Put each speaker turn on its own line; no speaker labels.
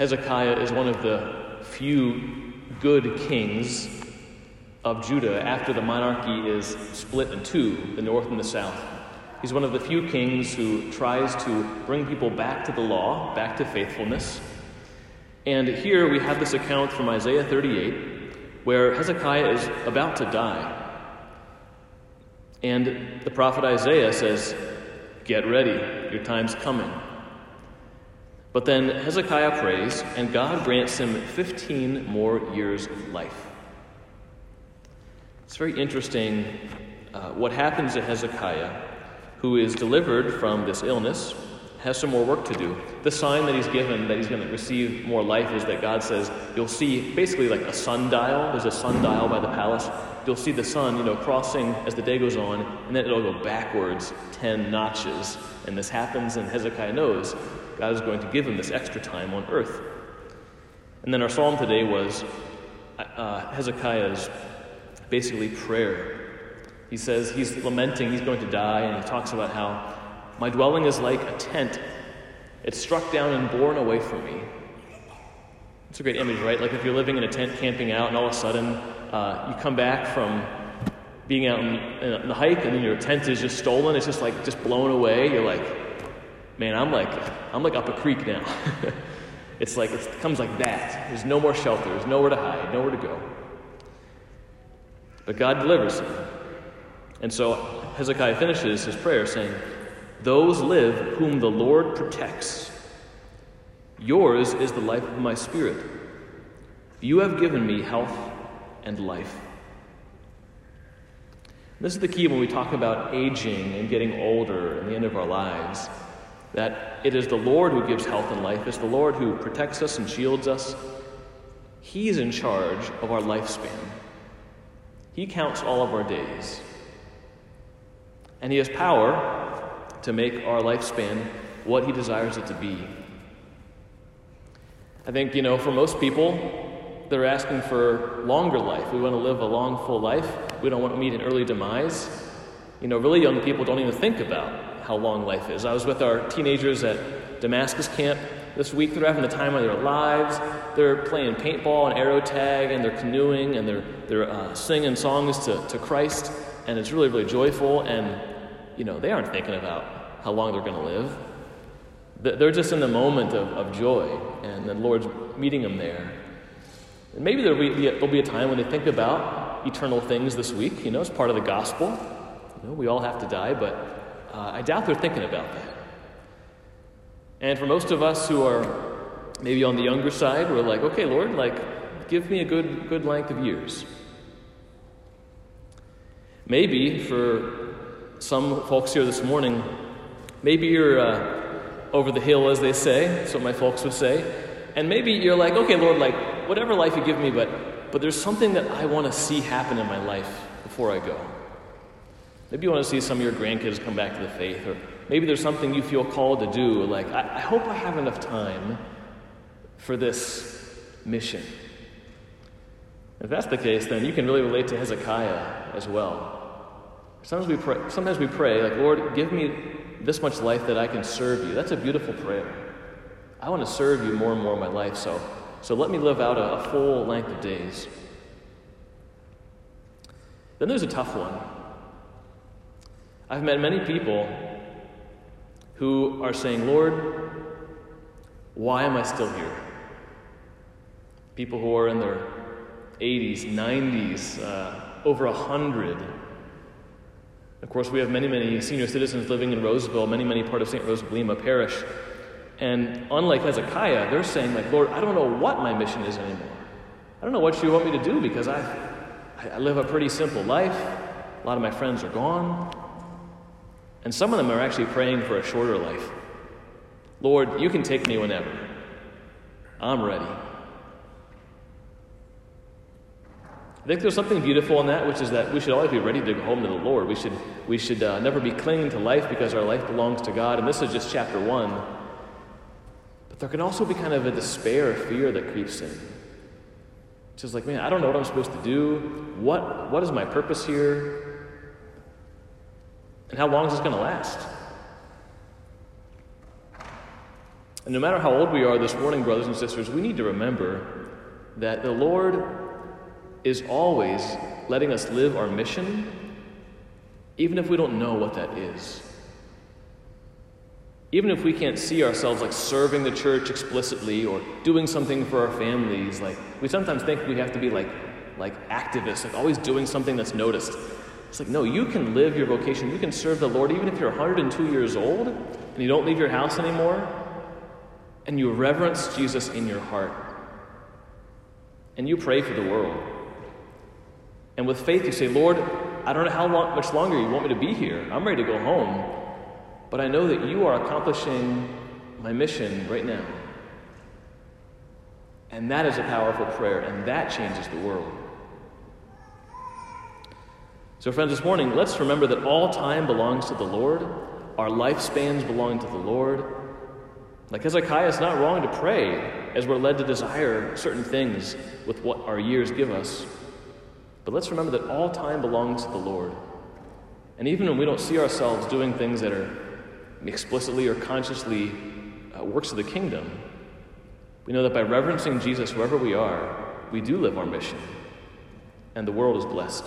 Hezekiah is one of the few good kings of Judah after the monarchy is split in two, the north and the south. He's one of the few kings who tries to bring people back to the law, back to faithfulness. And here we have this account from Isaiah 38 where Hezekiah is about to die. And the prophet Isaiah says, Get ready, your time's coming. But then Hezekiah prays, and God grants him 15 more years of life. It's very interesting uh, what happens to Hezekiah, who is delivered from this illness, has some more work to do. The sign that he's given that he's going to receive more life is that God says, you'll see basically like a sundial. There's a sundial by the palace. You'll see the sun, you know, crossing as the day goes on, and then it'll go backwards 10 notches. And this happens, and Hezekiah knows God is going to give him this extra time on earth. And then our psalm today was uh, Hezekiah's basically prayer. He says he's lamenting, he's going to die, and he talks about how my dwelling is like a tent. It's struck down and borne away from me. It's a great image, right? Like if you're living in a tent camping out, and all of a sudden uh, you come back from being out in, in the hike, and then your tent is just stolen. It's just like just blown away. You're like, man, I'm like, I'm like up a creek now. it's like, it comes like that. There's no more shelter, there's nowhere to hide, nowhere to go. But God delivers him. And so Hezekiah finishes his prayer saying, Those live whom the Lord protects. Yours is the life of my spirit. You have given me health and life. This is the key when we talk about aging and getting older and the end of our lives. That it is the Lord who gives health and life, it's the Lord who protects us and shields us. He's in charge of our lifespan. He counts all of our days. And He has power to make our lifespan what He desires it to be. I think, you know, for most people, they're asking for longer life. We want to live a long, full life. We don't want to meet an early demise. You know, really young people don't even think about how long life is. I was with our teenagers at Damascus camp this week. They're having the time of their lives. They're playing paintball and arrow tag, and they're canoeing, and they're, they're uh, singing songs to, to Christ, and it's really, really joyful. And, you know, they aren't thinking about how long they're going to live. They're just in the moment of, of joy, and the Lord's meeting them there. And maybe there'll be, there'll be a time when they think about eternal things this week. You know, it's part of the gospel. You know, we all have to die, but uh, I doubt they're thinking about that. And for most of us who are maybe on the younger side, we're like, okay, Lord, like, give me a good, good length of years. Maybe for some folks here this morning, maybe you're uh, over the hill, as they say. What my folks would say. And maybe you're like, okay, Lord, like, whatever life you give me, but, but there's something that I want to see happen in my life before I go. Maybe you want to see some of your grandkids come back to the faith, or maybe there's something you feel called to do. Like, I, I hope I have enough time for this mission. If that's the case, then you can really relate to Hezekiah as well. Sometimes we pray, sometimes we pray like, Lord, give me this much life that I can serve you. That's a beautiful prayer. I want to serve you more and more in my life, so, so let me live out a, a full length of days. Then there's a tough one. I've met many people who are saying, Lord, why am I still here? People who are in their 80s, 90s, uh, over 100. Of course, we have many, many senior citizens living in Roseville, many, many part of St. Rose of Lima Parish. And unlike Hezekiah, they're saying, like, Lord, I don't know what my mission is anymore. I don't know what you want me to do because I, I live a pretty simple life. A lot of my friends are gone. And some of them are actually praying for a shorter life. Lord, you can take me whenever. I'm ready. I think there's something beautiful in that, which is that we should always be ready to go home to the Lord. We should, we should uh, never be clinging to life because our life belongs to God. And this is just chapter one. But there can also be kind of a despair, fear that creeps in. It's just like, man, I don't know what I'm supposed to do. What, what is my purpose here? And how long is this going to last? And no matter how old we are this morning, brothers and sisters, we need to remember that the Lord is always letting us live our mission, even if we don't know what that is. Even if we can't see ourselves like serving the church explicitly or doing something for our families, like we sometimes think we have to be like like activists, like always doing something that's noticed. It's like, no, you can live your vocation. You can serve the Lord even if you're 102 years old and you don't leave your house anymore and you reverence Jesus in your heart. And you pray for the world. And with faith, you say, Lord, I don't know how long, much longer you want me to be here. I'm ready to go home. But I know that you are accomplishing my mission right now. And that is a powerful prayer, and that changes the world. So, friends, this morning, let's remember that all time belongs to the Lord, our lifespans belong to the Lord. Like Hezekiah, it's not wrong to pray as we're led to desire certain things with what our years give us. But let's remember that all time belongs to the Lord. And even when we don't see ourselves doing things that are explicitly or consciously uh, works of the kingdom, we know that by reverencing Jesus wherever we are, we do live our mission, and the world is blessed.